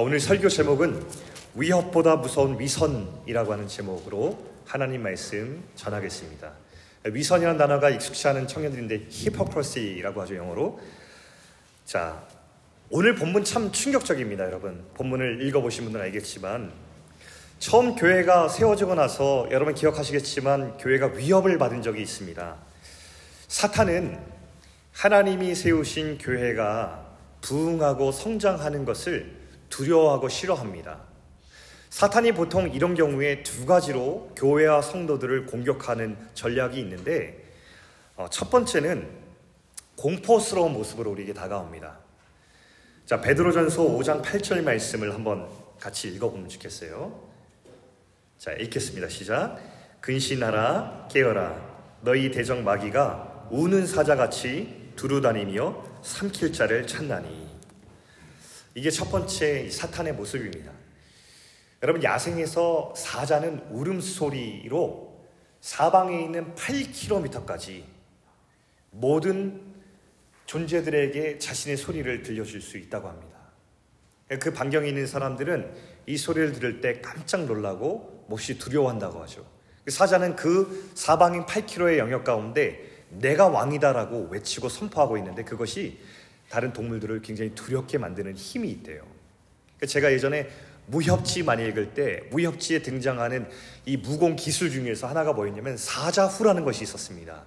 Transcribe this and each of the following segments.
자, 오늘 설교 제목은 위협보다 무서운 위선이라고 하는 제목으로 하나님 말씀 전하겠습니다. 위선이라는 단어가 익숙치 않은 청년들인데 히퍼크러시라고 하죠 영어로. 자, 오늘 본문 참 충격적입니다, 여러분. 본문을 읽어보신 분들은 알겠지만 처음 교회가 세워지고 나서 여러분 기억하시겠지만 교회가 위협을 받은 적이 있습니다. 사탄은 하나님이 세우신 교회가 부흥하고 성장하는 것을 두려워하고 싫어합니다. 사탄이 보통 이런 경우에 두 가지로 교회와 성도들을 공격하는 전략이 있는데 어, 첫 번째는 공포스러운 모습으로 우리에게 다가옵니다. 자, 베드로전서 5장 8절 말씀을 한번 같이 읽어보면 좋겠어요. 자, 읽겠습니다. 시작. 근신하라, 깨어라. 너희 대적 마귀가 우는 사자같이 두루다니며 삼킬 자를 찾나니. 이게 첫 번째 사탄의 모습입니다. 여러분 야생에서 사자는 울음소리로 사방에 있는 8km까지 모든 존재들에게 자신의 소리를 들려줄 수 있다고 합니다. 그 반경에 있는 사람들은 이 소리를 들을 때 깜짝 놀라고 몹시 두려워한다고 하죠. 사자는 그 사방인 8km의 영역 가운데 내가 왕이다라고 외치고 선포하고 있는데 그것이 다른 동물들을 굉장히 두렵게 만드는 힘이 있대요. 제가 예전에 무협지 많이 읽을 때 무협지에 등장하는 이 무공 기술 중에서 하나가 뭐였냐면 사자후라는 것이 있었습니다.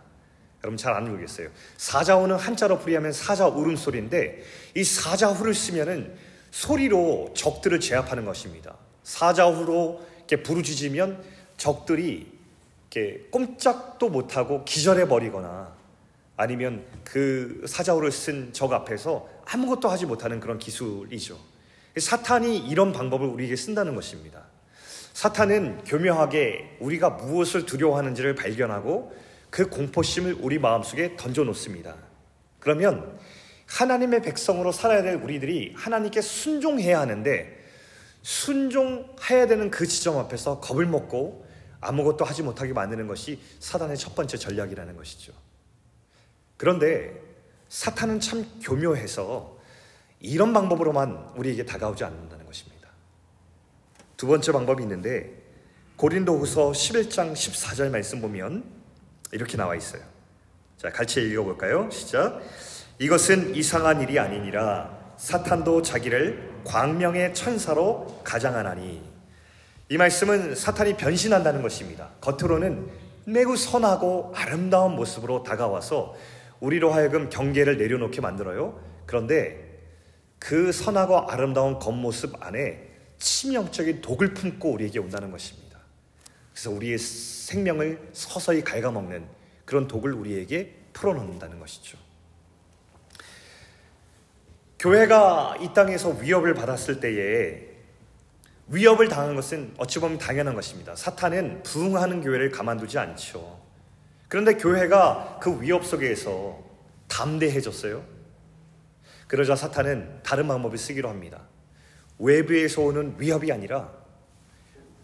여러분 잘 안 모르겠어요. 사자후는 한자로 풀이하면 사자 울음소리인데 이 사자후를 쓰면은 소리로 적들을 제압하는 것입니다. 사자후로 이렇게 부르짖으면 적들이 이렇게 꼼짝도 못하고 기절해 버리거나 아니면 그 사자후를 쓴 적 앞에서 아무것도 하지 못하는 그런 기술이죠. 사탄이 이런 방법을 우리에게 쓴다는 것입니다. 사탄은 교묘하게 우리가 무엇을 두려워하는지를 발견하고 그 공포심을 우리 마음속에 던져 놓습니다. 그러면 하나님의 백성으로 살아야 될 우리들이 하나님께 순종해야 하는데 순종해야 되는 그 지점 앞에서 겁을 먹고 아무것도 하지 못하게 만드는 것이 사단의 첫 번째 전략이라는 것이죠. 그런데 사탄은 참 교묘해서 이런 방법으로만 우리에게 다가오지 않는다는 것입니다. 두 번째 방법이 있는데 고린도후서 11장 14절 말씀 보면 이렇게 나와 있어요. 자, 같이 읽어 볼까요? 시작. 이것은 이상한 일이 아니니라 사탄도 자기를 광명의 천사로 가장하나니 이 말씀은 사탄이 변신한다는 것입니다. 겉으로는 매우 선하고 아름다운 모습으로 다가와서 우리로 하여금 경계를 내려놓게 만들어요. 그런데 그 선하고 아름다운 겉모습 안에 치명적인 독을 품고 우리에게 온다는 것입니다. 그래서 우리의 생명을 서서히 갉아먹는 그런 독을 우리에게 풀어놓는다는 것이죠. 교회가 이 땅에서 위협을 받았을 때에 위협을 당한 것은 어찌 보면 당연한 것입니다. 사탄은 부흥하는 교회를 가만두지 않죠. 그런데 교회가 그 위협 속에서 담대해졌어요. 그러자 사탄은 다른 방법을 쓰기로 합니다. 외부에서 오는 위협이 아니라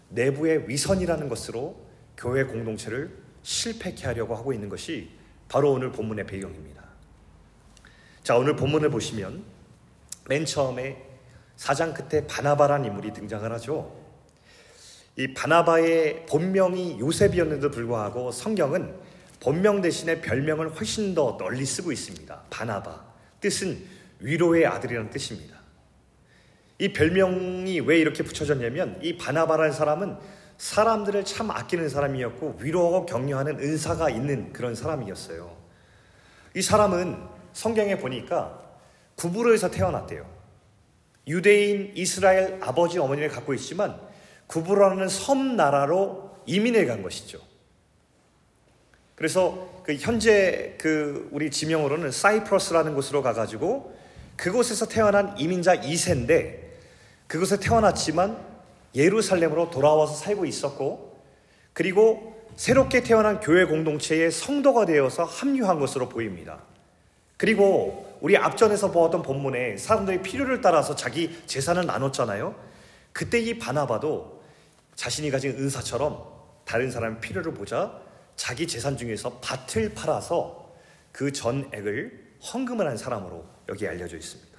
내부의 위선이라는 것으로 교회 공동체를 실패케 하려고 하고 있는 것이 바로 오늘 본문의 배경입니다. 자, 오늘 본문을 보시면 맨 처음에 사장 끝에 바나바란 인물이 등장을 하죠. 이 바나바의 본명이 요셉이었는데도 불구하고 성경은 본명 대신에 별명을 훨씬 더 널리 쓰고 있습니다. 바나바. 뜻은 위로의 아들이라는 뜻입니다. 이 별명이 왜 이렇게 붙여졌냐면 이 바나바라는 사람은 사람들을 참 아끼는 사람이었고 위로하고 격려하는 은사가 있는 그런 사람이었어요. 이 사람은 성경에 보니까 구부로에서 태어났대요. 유대인 이스라엘 아버지 어머니를 갖고 있지만 구부로라는 섬 나라로 이민해 간 것이죠. 그래서 그 현재 그 우리 지명으로는 사이프러스라는 곳으로 가가지고 그곳에서 태어난 이민자 2세인데 그곳에 태어났지만 예루살렘으로 돌아와서 살고 있었고 그리고 새롭게 태어난 교회 공동체의 성도가 되어서 합류한 것으로 보입니다. 그리고 우리 앞전에서 보았던 본문에 사람들의 필요를 따라서 자기 재산을 나눴잖아요. 그때 이 바나바도 자신이 가진 은사처럼 다른 사람의 필요를 보자 자기 재산 중에서 밭을 팔아서 그 전액을 헌금을 한 사람으로 여기 알려져 있습니다.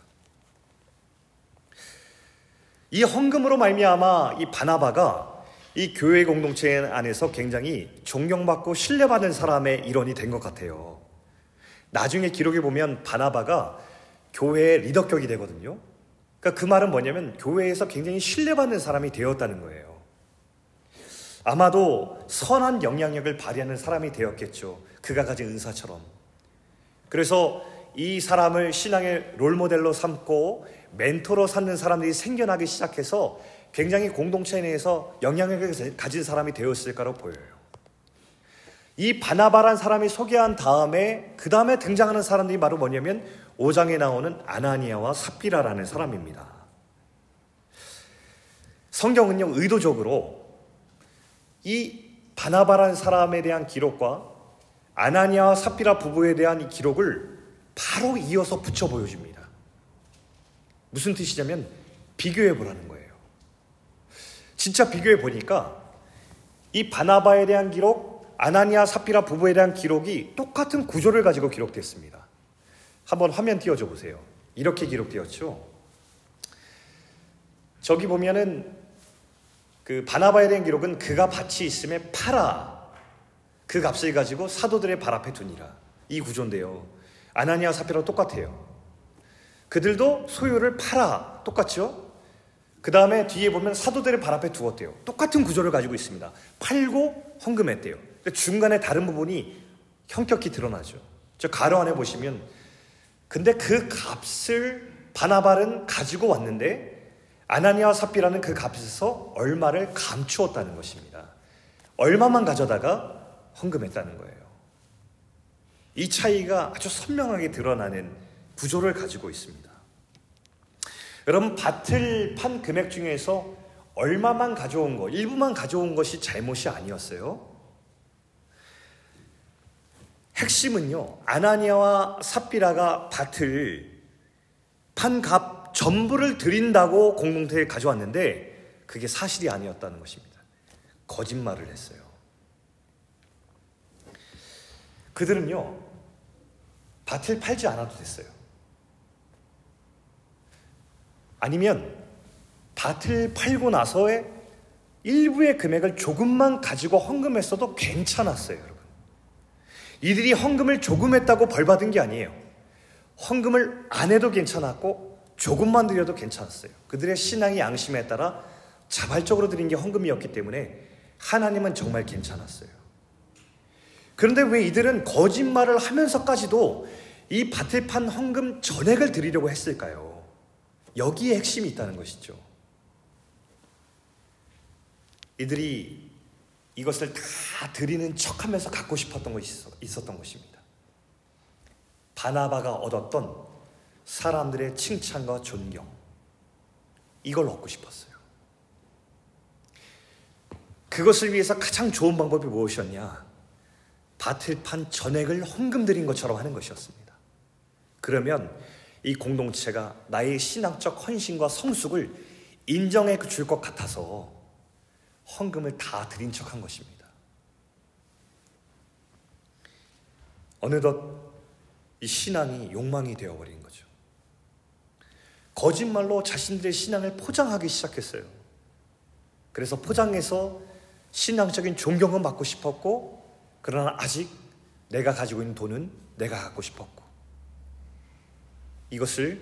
이 헌금으로 말미암아 이 바나바가 이 교회 공동체 안에서 굉장히 존경받고 신뢰받는 사람의 일원이 된 것 같아요. 나중에 기록에 보면 바나바가 교회의 리더격이 되거든요. 그러니까 그 말은 뭐냐면 교회에서 굉장히 신뢰받는 사람이 되었다는 거예요. 아마도 선한 영향력을 발휘하는 사람이 되었겠죠. 그가 가진 은사처럼. 그래서 이 사람을 신앙의 롤모델로 삼고 멘토로 삼는 사람들이 생겨나기 시작해서 굉장히 공동체 내에서 영향력을 가진 사람이 되었을까로 보여요. 이 바나바란 사람이 소개한 다음에 그 다음에 등장하는 사람들이 바로 뭐냐면 5장에 나오는 아나니아와 삽비라라는 사람입니다. 성경은요 의도적으로 이 바나바란 사람에 대한 기록과 아나니아와 삽비라 부부에 대한 이 기록을 바로 이어서 붙여 보여줍니다. 무슨 뜻이냐면 비교해 보라는 거예요. 진짜 비교해 보니까 이 바나바에 대한 기록, 아나니아 사피라 부부에 대한 기록이 똑같은 구조를 가지고 기록됐습니다. 한번 화면 띄워줘 보세요. 이렇게 기록되었죠. 저기 보면은 그 바나바에 대한 기록은 그가 밭이 있음에 팔아 그 값을 가지고 사도들의 발 앞에 두니라 이 구조인데요. 아나니아 사피라 똑같아요. 그들도 소유를 팔아 똑같죠? 그 다음에 뒤에 보면 사도들의 발 앞에 두었대요. 똑같은 구조를 가지고 있습니다. 팔고 헌금했대요. 중간에 다른 부분이 형격히 드러나죠. 저 가로 안에 보시면 근데 그 값을 바나발은 가지고 왔는데 아나니아와 삽비라는 그 값에서 얼마를 감추었다는 것입니다. 얼마만 가져다가 헌금했다는 거예요. 이 차이가 아주 선명하게 드러나는 구조를 가지고 있습니다. 여러분 밭을 판 금액 중에서 얼마만 가져온 거, 일부만 가져온 것이 잘못이 아니었어요. 핵심은요, 아나니아와 삽비라가 밭을 판 값 전부를 드린다고 공동체에 가져왔는데 그게 사실이 아니었다는 것입니다. 거짓말을 했어요. 그들은요, 밭을 팔지 않아도 됐어요. 아니면 밭을 팔고 나서의 일부의 금액을 조금만 가지고 헌금했어도 괜찮았어요, 여러분. 이들이 헌금을 조금 했다고 벌 받은 게 아니에요. 헌금을 안 해도 괜찮았고 조금만 드려도 괜찮았어요. 그들의 신앙의 양심에 따라 자발적으로 드린 게 헌금이었기 때문에 하나님은 정말 괜찮았어요. 그런데 왜 이들은 거짓말을 하면서까지도 이 밭을 판 헌금 전액을 드리려고 했을까요? 여기에 핵심이 있다는 것이죠. 이들이 이것을 다 드리는 척 하면서 갖고 싶었던 것이 있었던 것입니다. 바나바가 얻었던 사람들의 칭찬과 존경. 이걸 얻고 싶었어요. 그것을 위해서 가장 좋은 방법이 무엇이었냐? 밭을 판 전액을 헌금 드린 것처럼 하는 것이었습니다. 그러면 이 공동체가 나의 신앙적 헌신과 성숙을 인정해 줄 것 같아서 헌금을 다 드린 척 한 것입니다. 어느덧 이 신앙이 욕망이 되어버린 거짓말로 자신들의 신앙을 포장하기 시작했어요. 그래서 포장해서 신앙적인 존경은 받고 싶었고, 그러나 아직 내가 가지고 있는 돈은 내가 갖고 싶었고, 이것을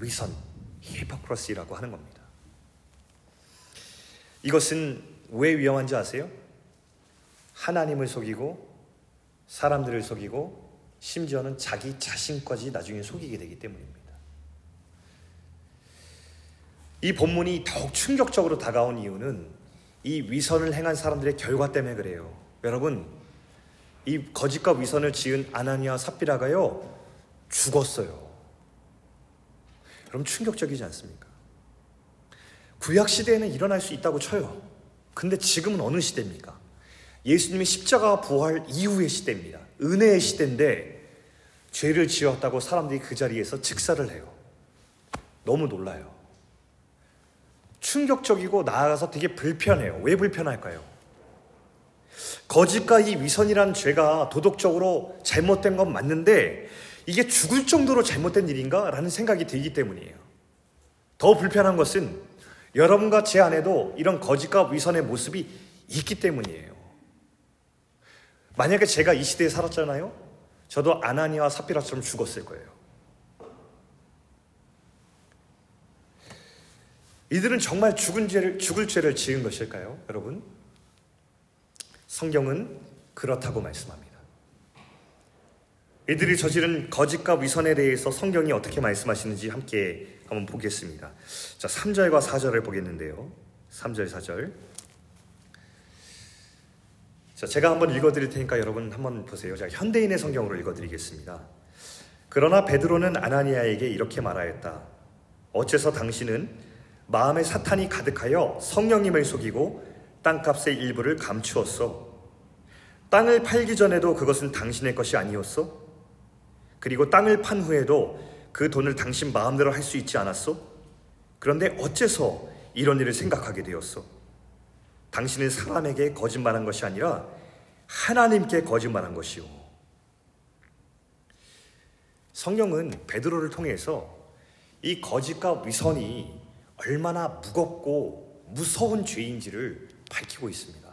위선, 히퍼크러시라고 하는 겁니다. 이것은 왜 위험한지 아세요? 하나님을 속이고 사람들을 속이고 심지어는 자기 자신까지 나중에 속이게 되기 때문입니다. 이 본문이 더욱 충격적으로 다가온 이유는 이 위선을 행한 사람들의 결과 때문에 그래요. 여러분, 이 거짓과 위선을 지은 아나니아 삽비라가요 죽었어요. 그럼 충격적이지 않습니까? 구약 시대에는 일어날 수 있다고 쳐요. 근데 지금은 어느 시대입니까? 예수님이 십자가 부활 이후의 시대입니다. 은혜의 시대인데 죄를 지었다고 사람들이 그 자리에서 즉사를 해요. 너무 놀라요. 충격적이고 나아가서 되게 불편해요. 왜 불편할까요? 거짓과 이 위선이라는 죄가 도덕적으로 잘못된 건 맞는데 이게 죽을 정도로 잘못된 일인가? 라는 생각이 들기 때문이에요. 더 불편한 것은 여러분과 제 안에도 이런 거짓과 위선의 모습이 있기 때문이에요. 만약에 제가 이 시대에 살았잖아요. 저도 아나니와 사피라처럼 죽었을 거예요. 이들은 정말 죽은 죄를, 죽을 죄를 지은 것일까요, 여러분? 성경은 그렇다고 말씀합니다. 이들이 저지른 거짓과 위선에 대해서 성경이 어떻게 말씀하시는지 함께 한번 보겠습니다. 자, 3절과 4절을 보겠는데요. 3절, 4절. 자, 제가 한번 읽어드릴 테니까 여러분 한번 보세요. 자, 현대인의 성경으로 읽어드리겠습니다. 그러나 베드로는 아나니아에게 이렇게 말하였다. 어째서 당신은 마음에 사탄이 가득하여 성령님을 속이고 땅값의 일부를 감추었어. 땅을 팔기 전에도 그것은 당신의 것이 아니었어? 그리고 땅을 판 후에도 그 돈을 당신 마음대로 할 수 있지 않았어? 그런데 어째서 이런 일을 생각하게 되었어? 당신은 사람에게 거짓말한 것이 아니라 하나님께 거짓말한 것이오. 성경은 베드로를 통해서 이 거짓과 위선이 얼마나 무겁고 무서운 죄인지를 밝히고 있습니다.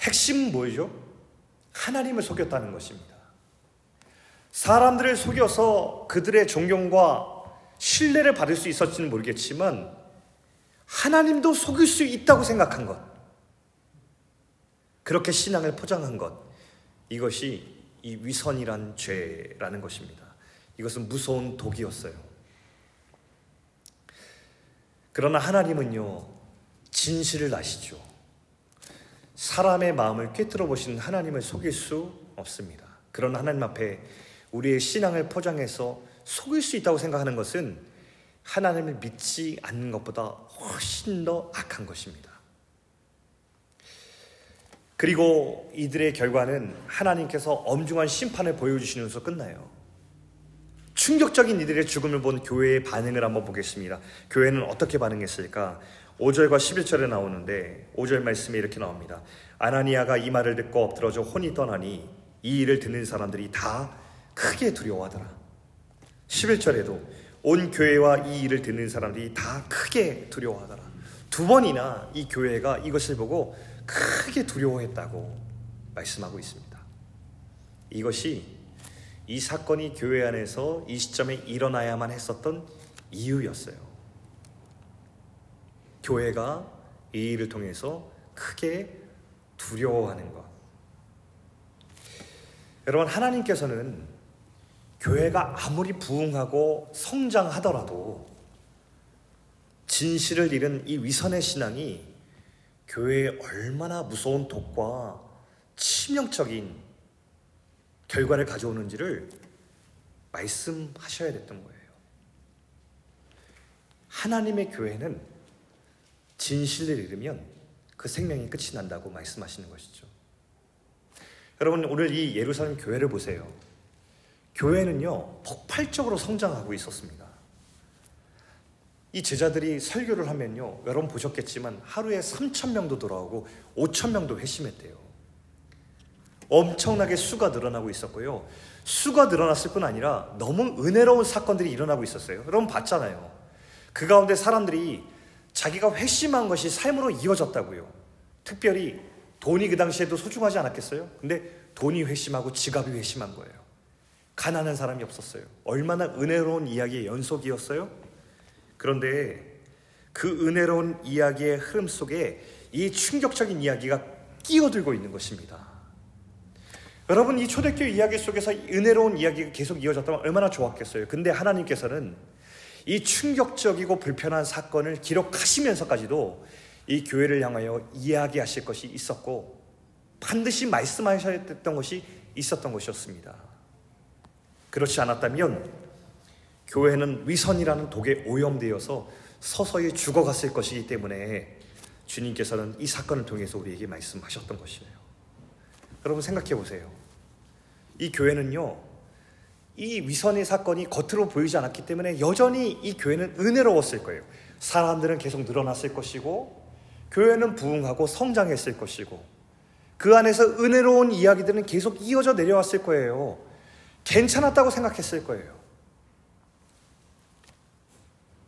핵심은 뭐죠? 하나님을 속였다는 것입니다. 사람들을 속여서 그들의 존경과 신뢰를 받을 수 있었지는 모르겠지만 하나님도 속일 수 있다고 생각한 것. 그렇게 신앙을 포장한 것. 이것이 이 위선이란 죄라는 것입니다. 이것은 무서운 독이었어요. 그러나 하나님은요, 진실을 아시죠. 사람의 마음을 꿰뚫어 보시는 하나님을 속일 수 없습니다. 그런 하나님 앞에 우리의 신앙을 포장해서 속일 수 있다고 생각하는 것은 하나님을 믿지 않는 것보다 훨씬 더 악한 것입니다. 그리고 이들의 결과는 하나님께서 엄중한 심판을 보여주시면서 끝나요. 충격적인 이들의 죽음을 본 교회의 반응을 한번 보겠습니다. 교회는 어떻게 반응했을까? 5절과 11절에 나오는데 5절 말씀이 이렇게 나옵니다. 아나니아가 이 말을 듣고 엎드러져 혼이 떠나니 이 일을 듣는 사람들이 다 크게 두려워하더라. 11절에도 온 교회와 이 일을 듣는 사람들이 다 크게 두려워하더라. 두 번이나 이 교회가 이것을 보고 크게 두려워했다고 말씀하고 있습니다. 이것이 이 사건이 교회 안에서 이 시점에 일어나야만 했었던 이유였어요. 교회가 이 일을 통해서 크게 두려워하는 것. 여러분, 하나님께서는 교회가 아무리 부흥하고 성장하더라도 진실을 잃은 이 위선의 신앙이 교회에 얼마나 무서운 독과 치명적인 결과를 가져오는지를 말씀하셔야 됐던 거예요. 하나님의 교회는 진실을 잃으면 그 생명이 끝이 난다고 말씀하시는 것이죠. 여러분, 오늘 이 예루살렘 교회를 보세요. 교회는요, 폭발적으로 성장하고 있었습니다. 이 제자들이 설교를 하면요, 여러분 보셨겠지만 하루에 3천 명도 돌아오고 5천 명도 회심했대요. 엄청나게 수가 늘어나고 있었고요. 수가 늘어났을 뿐 아니라 너무 은혜로운 사건들이 일어나고 있었어요. 여러분 봤잖아요. 그 가운데 사람들이 자기가 회심한 것이 삶으로 이어졌다고요. 특별히 돈이 그 당시에도 소중하지 않았겠어요? 근데 돈이 회심하고 지갑이 회심한 거예요. 가난한 사람이 없었어요. 얼마나 은혜로운 이야기의 연속이었어요? 그런데 그 은혜로운 이야기의 흐름 속에 이 충격적인 이야기가 끼어들고 있는 것입니다. 여러분, 이 초대교회 이야기 속에서 은혜로운 이야기가 계속 이어졌다면 얼마나 좋았겠어요. 근데 하나님께서는 이 충격적이고 불편한 사건을 기록하시면서까지도 이 교회를 향하여 이야기하실 것이 있었고 반드시 말씀하셔야 했던 것이 있었던 것이었습니다. 그렇지 않았다면 교회는 위선이라는 독에 오염되어서 서서히 죽어갔을 것이기 때문에 주님께서는 이 사건을 통해서 우리에게 말씀하셨던 것이에요. 여러분 생각해 보세요. 이 교회는요, 이 위선의 사건이 겉으로 보이지 않았기 때문에 여전히 이 교회는 은혜로웠을 거예요. 사람들은 계속 늘어났을 것이고, 교회는 부흥하고 성장했을 것이고, 그 안에서 은혜로운 이야기들은 계속 이어져 내려왔을 거예요. 괜찮았다고 생각했을 거예요.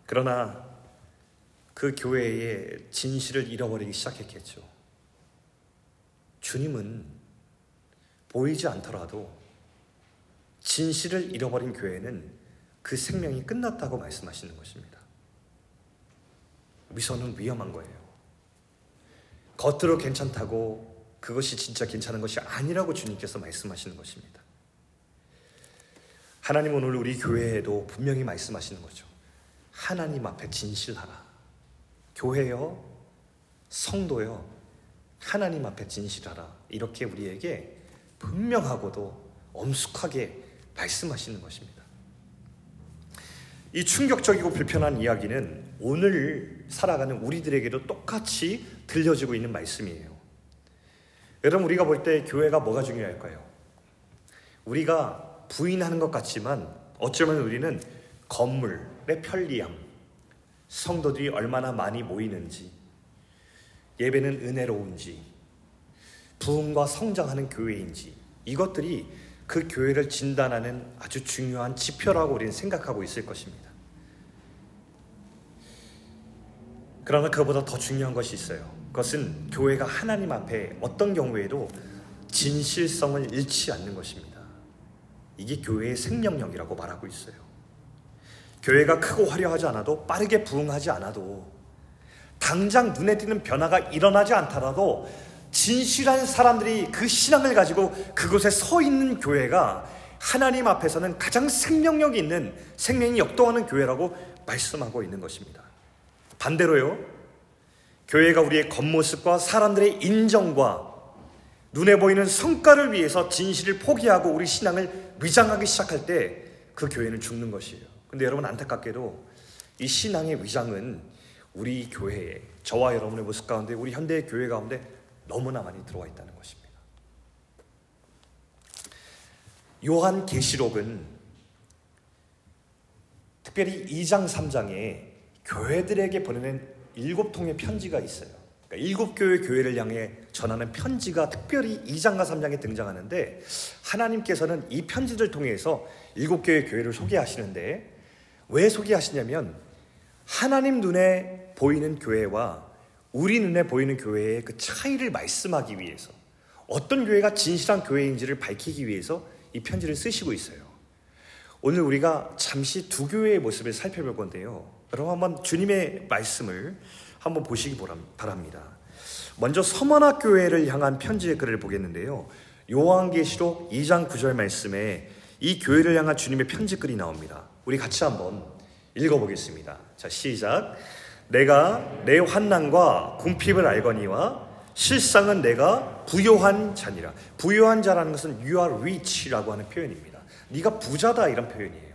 그러나 그 교회의 진실을 잃어버리기 시작했겠죠. 주님은 보이지 않더라도 진실을 잃어버린 교회는 그 생명이 끝났다고 말씀하시는 것입니다. 위선은 위험한 거예요. 겉으로 괜찮다고 그것이 진짜 괜찮은 것이 아니라고 주님께서 말씀하시는 것입니다. 하나님은 오늘 우리 교회에도 분명히 말씀하시는 거죠. 하나님 앞에 진실하라. 교회요, 성도요, 하나님 앞에 진실하라. 이렇게 우리에게 분명하고도 엄숙하게 말씀하시는 것입니다. 이 충격적이고 불편한 이야기는 오늘 살아가는 우리들에게도 똑같이 들려지고 있는 말씀이에요. 여러분, 우리가 볼 때 교회가 뭐가 중요할까요? 우리가 부인하는 것 같지만 어쩌면 우리는 건물의 편리함, 성도들이 얼마나 많이 모이는지, 예배는 은혜로운지, 부흥과 성장하는 교회인지, 이것들이 그 교회를 진단하는 아주 중요한 지표라고 우리는 생각하고 있을 것입니다. 그러나 그보다 더 중요한 것이 있어요. 그것은 교회가 하나님 앞에 어떤 경우에도 진실성을 잃지 않는 것입니다. 이게 교회의 생명력이라고 말하고 있어요. 교회가 크고 화려하지 않아도 빠르게 부흥하지 않아도 당장 눈에 띄는 변화가 일어나지 않더라도 진실한 사람들이 그 신앙을 가지고 그곳에 서 있는 교회가 하나님 앞에서는 가장 생명력이 있는 생명이 역동하는 교회라고 말씀하고 있는 것입니다. 반대로요, 교회가 우리의 겉모습과 사람들의 인정과 눈에 보이는 성과를 위해서 진실을 포기하고 우리 신앙을 위장하기 시작할 때 그 교회는 죽는 것이에요. 근데 여러분 안타깝게도 이 신앙의 위장은 우리 교회에 저와 여러분의 모습 가운데 우리 현대의 교회 가운데 너무나 많이 들어와 있다는 것입니다. 요한 계시록은 특별히 2장 3장에 교회들에게 보내는 일곱 통의 편지가 있어요. 그러니까 일곱 교회 교회를 향해 전하는 편지가 특별히 2장과 3장에 등장하는데 하나님께서는 이 편지를 통해서 일곱 교회 교회를 소개하시는데 왜 소개하시냐면 하나님 눈에 보이는 교회와 우리 눈에 보이는 교회의 그 차이를 말씀하기 위해서 어떤 교회가 진실한 교회인지를 밝히기 위해서 이 편지를 쓰시고 있어요. 오늘 우리가 잠시 두 교회의 모습을 살펴볼 건데요. 여러분 한번 주님의 말씀을 한번 보시기 바랍니다. 먼저 서머나 교회를 향한 편지의 글을 보겠는데요. 요한계시록 2장 9절 말씀에 이 교회를 향한 주님의 편지 글이 나옵니다. 우리 같이 한번 읽어보겠습니다. 자, 시작. 내가 내 환난과 궁핍을 알거니와 실상은 내가 부요한 자니라. 부요한 자라는 것은 you are rich라고 하는 표현입니다. 네가 부자다 이런 표현이에요.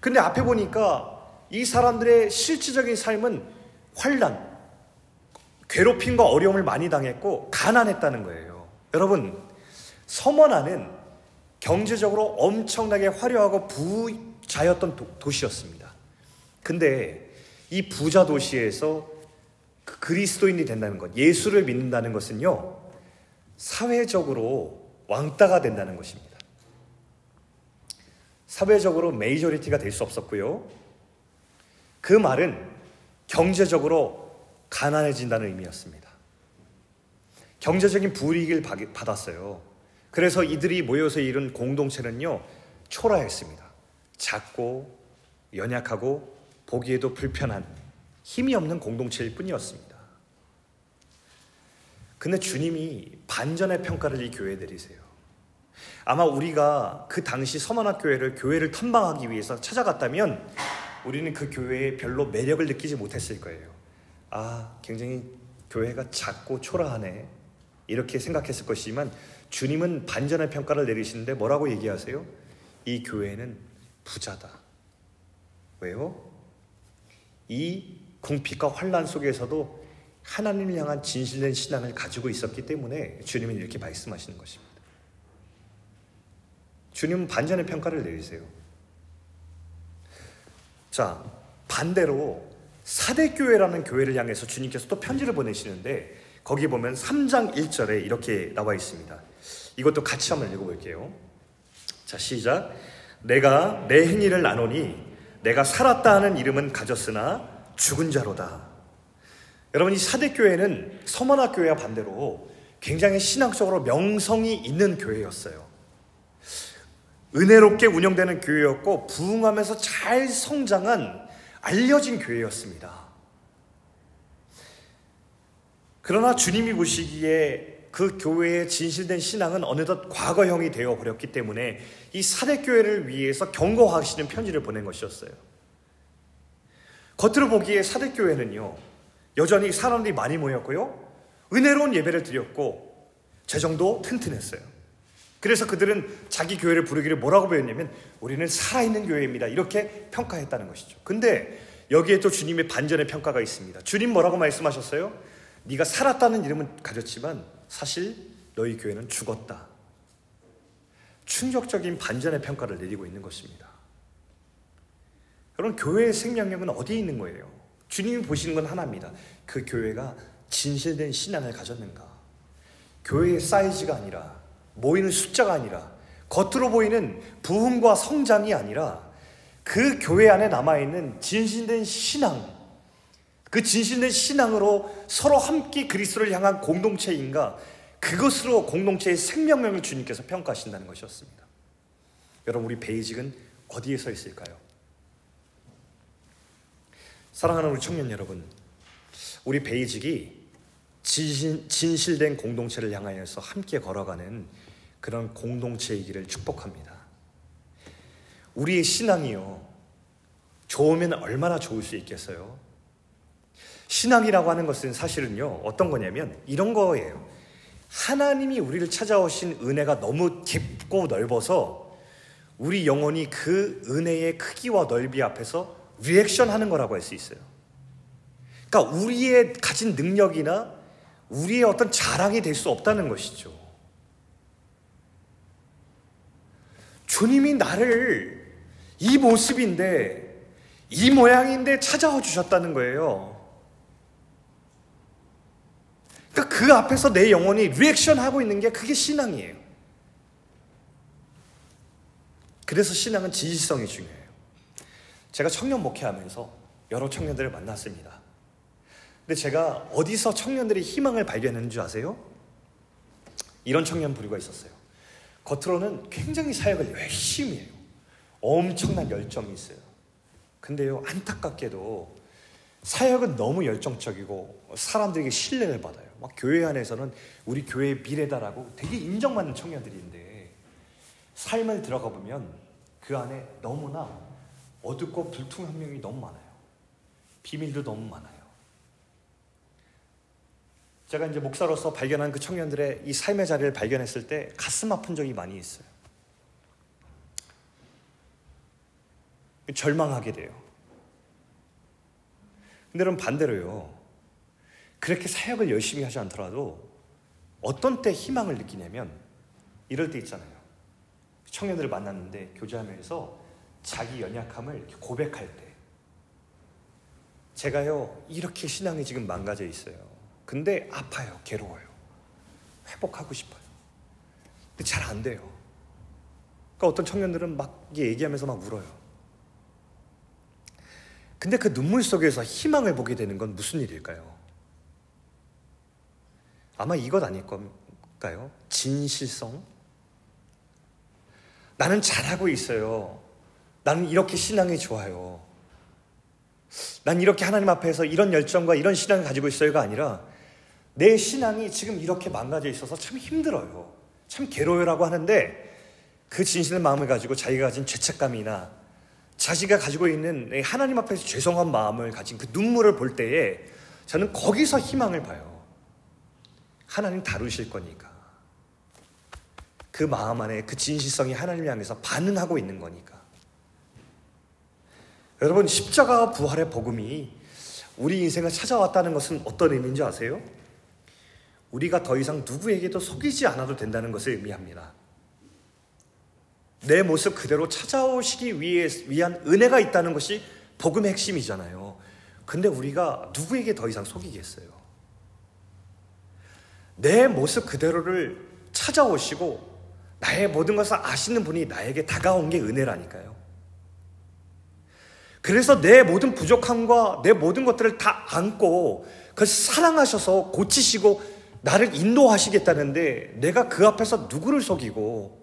근데 앞에 보니까 이 사람들의 실질적인 삶은 환란, 괴롭힘과 어려움을 많이 당했고 가난했다는 거예요. 여러분, 서머나는 경제적으로 엄청나게 화려하고 부자였던 도, 시였습니다 근데 이 부자 도시에서 그 그리스도인이 된다는 것, 예수를 믿는다는 것은요, 사회적으로 왕따가 된다는 것입니다. 사회적으로 메이저리티가 될 수 없었고요. 그 말은 경제적으로 가난해진다는 의미였습니다. 경제적인 불이익을 받았어요. 그래서 이들이 모여서 이룬 공동체는요, 초라했습니다. 작고 연약하고 보기에도 불편한 힘이 없는 공동체일 뿐이었습니다. 근데 주님이 반전의 평가를 이 교회에 내리세요. 아마 우리가 그 당시 서만학 교회를 교회를 탐방하기 위해서 찾아갔다면 우리는 그 교회에 별로 매력을 느끼지 못했을 거예요. 아, 굉장히 교회가 작고 초라하네. 이렇게 생각했을 것이지만 주님은 반전의 평가를 내리시는데 뭐라고 얘기하세요? 이 교회는 부자다. 왜요? 이 궁핍과 환란 속에서도 하나님을 향한 진실된 신앙을 가지고 있었기 때문에 주님은 이렇게 말씀하시는 것입니다. 주님은 반전의 평가를 내리세요. 자, 반대로 사대교회라는 교회를 향해서 주님께서 또 편지를 보내시는데 거기 보면 3장 1절에 이렇게 나와 있습니다. 이것도 같이 한번 읽어볼게요. 자, 시작. 내가 내 행위를 나누니 내가 살았다 하는 이름은 가졌으나 죽은 자로다. 여러분 이 사대 교회는 서머나 교회와 반대로 굉장히 신앙적으로 명성이 있는 교회였어요. 은혜롭게 운영되는 교회였고 부흥하면서 잘 성장한 알려진 교회였습니다. 그러나 주님이 보시기에 그 교회의 진실된 신앙은 어느덧 과거형이 되어 버렸기 때문에 이 사대교회를 위해서 경고하시는 편지를 보낸 것이었어요. 겉으로 보기에 사대교회는요, 여전히 사람들이 많이 모였고요, 은혜로운 예배를 드렸고, 재정도 튼튼했어요. 그래서 그들은 자기 교회를 부르기를 뭐라고 배웠냐면, 우리는 살아있는 교회입니다. 이렇게 평가했다는 것이죠. 근데 여기에 또 주님의 반전의 평가가 있습니다. 주님 뭐라고 말씀하셨어요? 네가 살았다는 이름은 가졌지만 사실 너희 교회는 죽었다. 충격적인 반전의 평가를 내리고 있는 것입니다. 여러분, 교회의 생명력은 어디에 있는 거예요? 주님이 보시는 건 하나입니다. 그 교회가 진실된 신앙을 가졌는가? 교회의 사이즈가 아니라, 모이는 숫자가 아니라, 겉으로 보이는 부흥과 성장이 아니라, 그 교회 안에 남아있는 진실된 신앙, 그 진실된 신앙으로 서로 함께 그리스도를 향한 공동체인가 그것으로 공동체의 생명력을 주님께서 평가하신다는 것이었습니다. 여러분 우리 베이직은 어디에 서 있을까요? 사랑하는 우리 청년 여러분, 우리 베이직이 진실, 진실된 공동체를 향하여서 함께 걸어가는 그런 공동체이기를 축복합니다. 우리의 신앙이요, 좋으면 얼마나 좋을 수 있겠어요? 신앙이라고 하는 것은 사실은요, 어떤 거냐면 이런 거예요. 하나님이 우리를 찾아오신 은혜가 너무 깊고 넓어서 우리 영혼이 그 은혜의 크기와 넓이 앞에서 리액션 하는 거라고 할 수 있어요. 그러니까 우리의 가진 능력이나 우리의 어떤 자랑이 될 수 없다는 것이죠. 주님이 나를 이 모습인데, 이 모양인데 찾아와 주셨다는 거예요. 그러니까 그 앞에서 내 영혼이 리액션 하고 있는 게 그게 신앙이에요. 그래서 신앙은 진실성이 중요해요. 제가 청년 목회하면서 여러 청년들을 만났습니다. 근데 제가 어디서 청년들의 희망을 발견했는 줄 아세요? 이런 청년 부류가 있었어요. 겉으로는 굉장히 사역을 열심히 해요. 엄청난 열정이 있어요. 근데요, 안타깝게도 사역은 너무 열정적이고 사람들에게 신뢰를 받아요. 막 교회 안에서는 우리 교회의 미래다라고 되게 인정받는 청년들인데 삶을 들어가 보면 그 안에 너무나 어둡고 불투명한 면이 너무 많아요. 비밀도 너무 많아요. 제가 이제 목사로서 발견한 그 청년들의 이 삶의 자리를 발견했을 때 가슴 아픈 적이 많이 있어요. 절망하게 돼요. 근데 여러분 반대로요. 그렇게 사역을 열심히 하지 않더라도 어떤 때 희망을 느끼냐면 이럴 때 있잖아요. 청년들을 만났는데 교제하면서 자기 연약함을 고백할 때 제가요 이렇게 신앙이 지금 망가져 있어요. 근데 아파요, 괴로워요. 회복하고 싶어요. 근데 잘 안 돼요. 그러니까 어떤 청년들은 막 얘기하면서 막 울어요. 근데 그 눈물 속에서 희망을 보게 되는 건 무슨 일일까요? 아마 이것 아닐 건가요? 진실성? 나는 잘하고 있어요. 나는 이렇게 신앙이 좋아요. 난 이렇게 하나님 앞에서 이런 열정과 이런 신앙을 가지고 있어요가 아니라 내 신앙이 지금 이렇게 망가져 있어서 참 힘들어요. 참 괴로워요라고 하는데 그 진실의 마음을 가지고 자기가 가진 죄책감이나 자기가 가지고 있는 하나님 앞에서 죄송한 마음을 가진 그 눈물을 볼 때에 저는 거기서 희망을 봐요. 하나님 다루실 거니까. 그 마음 안에 그 진실성이 하나님 향해서 반응하고 있는 거니까. 여러분, 십자가 부활의 복음이 우리 인생을 찾아왔다는 것은 어떤 의미인지 아세요? 우리가 더 이상 누구에게도 속이지 않아도 된다는 것을 의미합니다. 내 모습 그대로 찾아오시기 위해, 위한 은혜가 있다는 것이 복음의 핵심이잖아요. 근데 우리가 누구에게 더 이상 속이겠어요? 내 모습 그대로를 찾아오시고 나의 모든 것을 아시는 분이 나에게 다가온 게 은혜라니까요. 그래서 내 모든 부족함과 내 모든 것들을 다 안고 그 사랑하셔서 고치시고 나를 인도하시겠다는데 내가 그 앞에서 누구를 속이고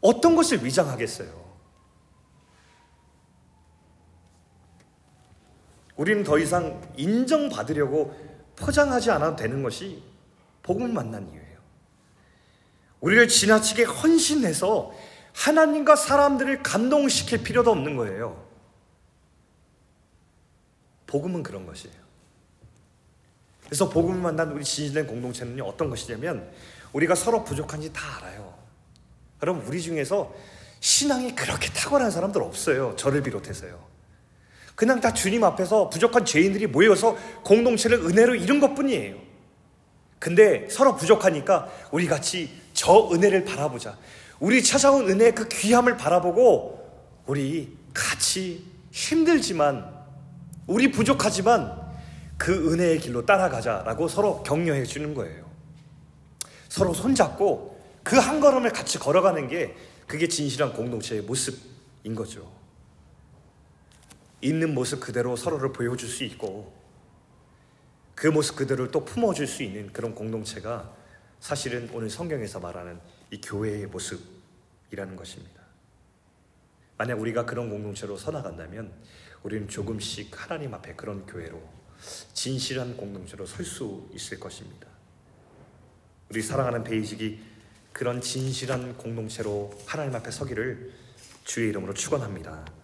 어떤 것을 위장하겠어요? 우리는 더 이상 인정받으려고 포장하지 않아도 되는 것이 복음을 만난 이유예요. 우리를 지나치게 헌신해서 하나님과 사람들을 감동시킬 필요도 없는 거예요. 복음은 그런 것이에요. 그래서 복음을 만난 우리 진실된 공동체는 어떤 것이냐면 우리가 서로 부족한지 다 알아요. 여러분 우리 중에서 신앙이 그렇게 탁월한 사람들 없어요. 저를 비롯해서요. 그냥 다 주님 앞에서 부족한 죄인들이 모여서 공동체를 은혜로 이룬 것 뿐이에요. 근데 서로 부족하니까 우리 같이 저 은혜를 바라보자. 우리 찾아온 은혜의 그 귀함을 바라보고 우리 같이 힘들지만 우리 부족하지만 그 은혜의 길로 따라가자라고 서로 격려해 주는 거예요. 서로 손잡고 그 한 걸음을 같이 걸어가는 게 그게 진실한 공동체의 모습인 거죠. 있는 모습 그대로 서로를 보여줄 수 있고 그 모습 그대로를 또 품어줄 수 있는 그런 공동체가 사실은 오늘 성경에서 말하는 이 교회의 모습이라는 것입니다. 만약 우리가 그런 공동체로 서나간다면 우리는 조금씩 하나님 앞에 그런 교회로 진실한 공동체로 설 수 있을 것입니다. 우리 사랑하는 베이직이 그런 진실한 공동체로 하나님 앞에 서기를 주의 이름으로 축원합니다.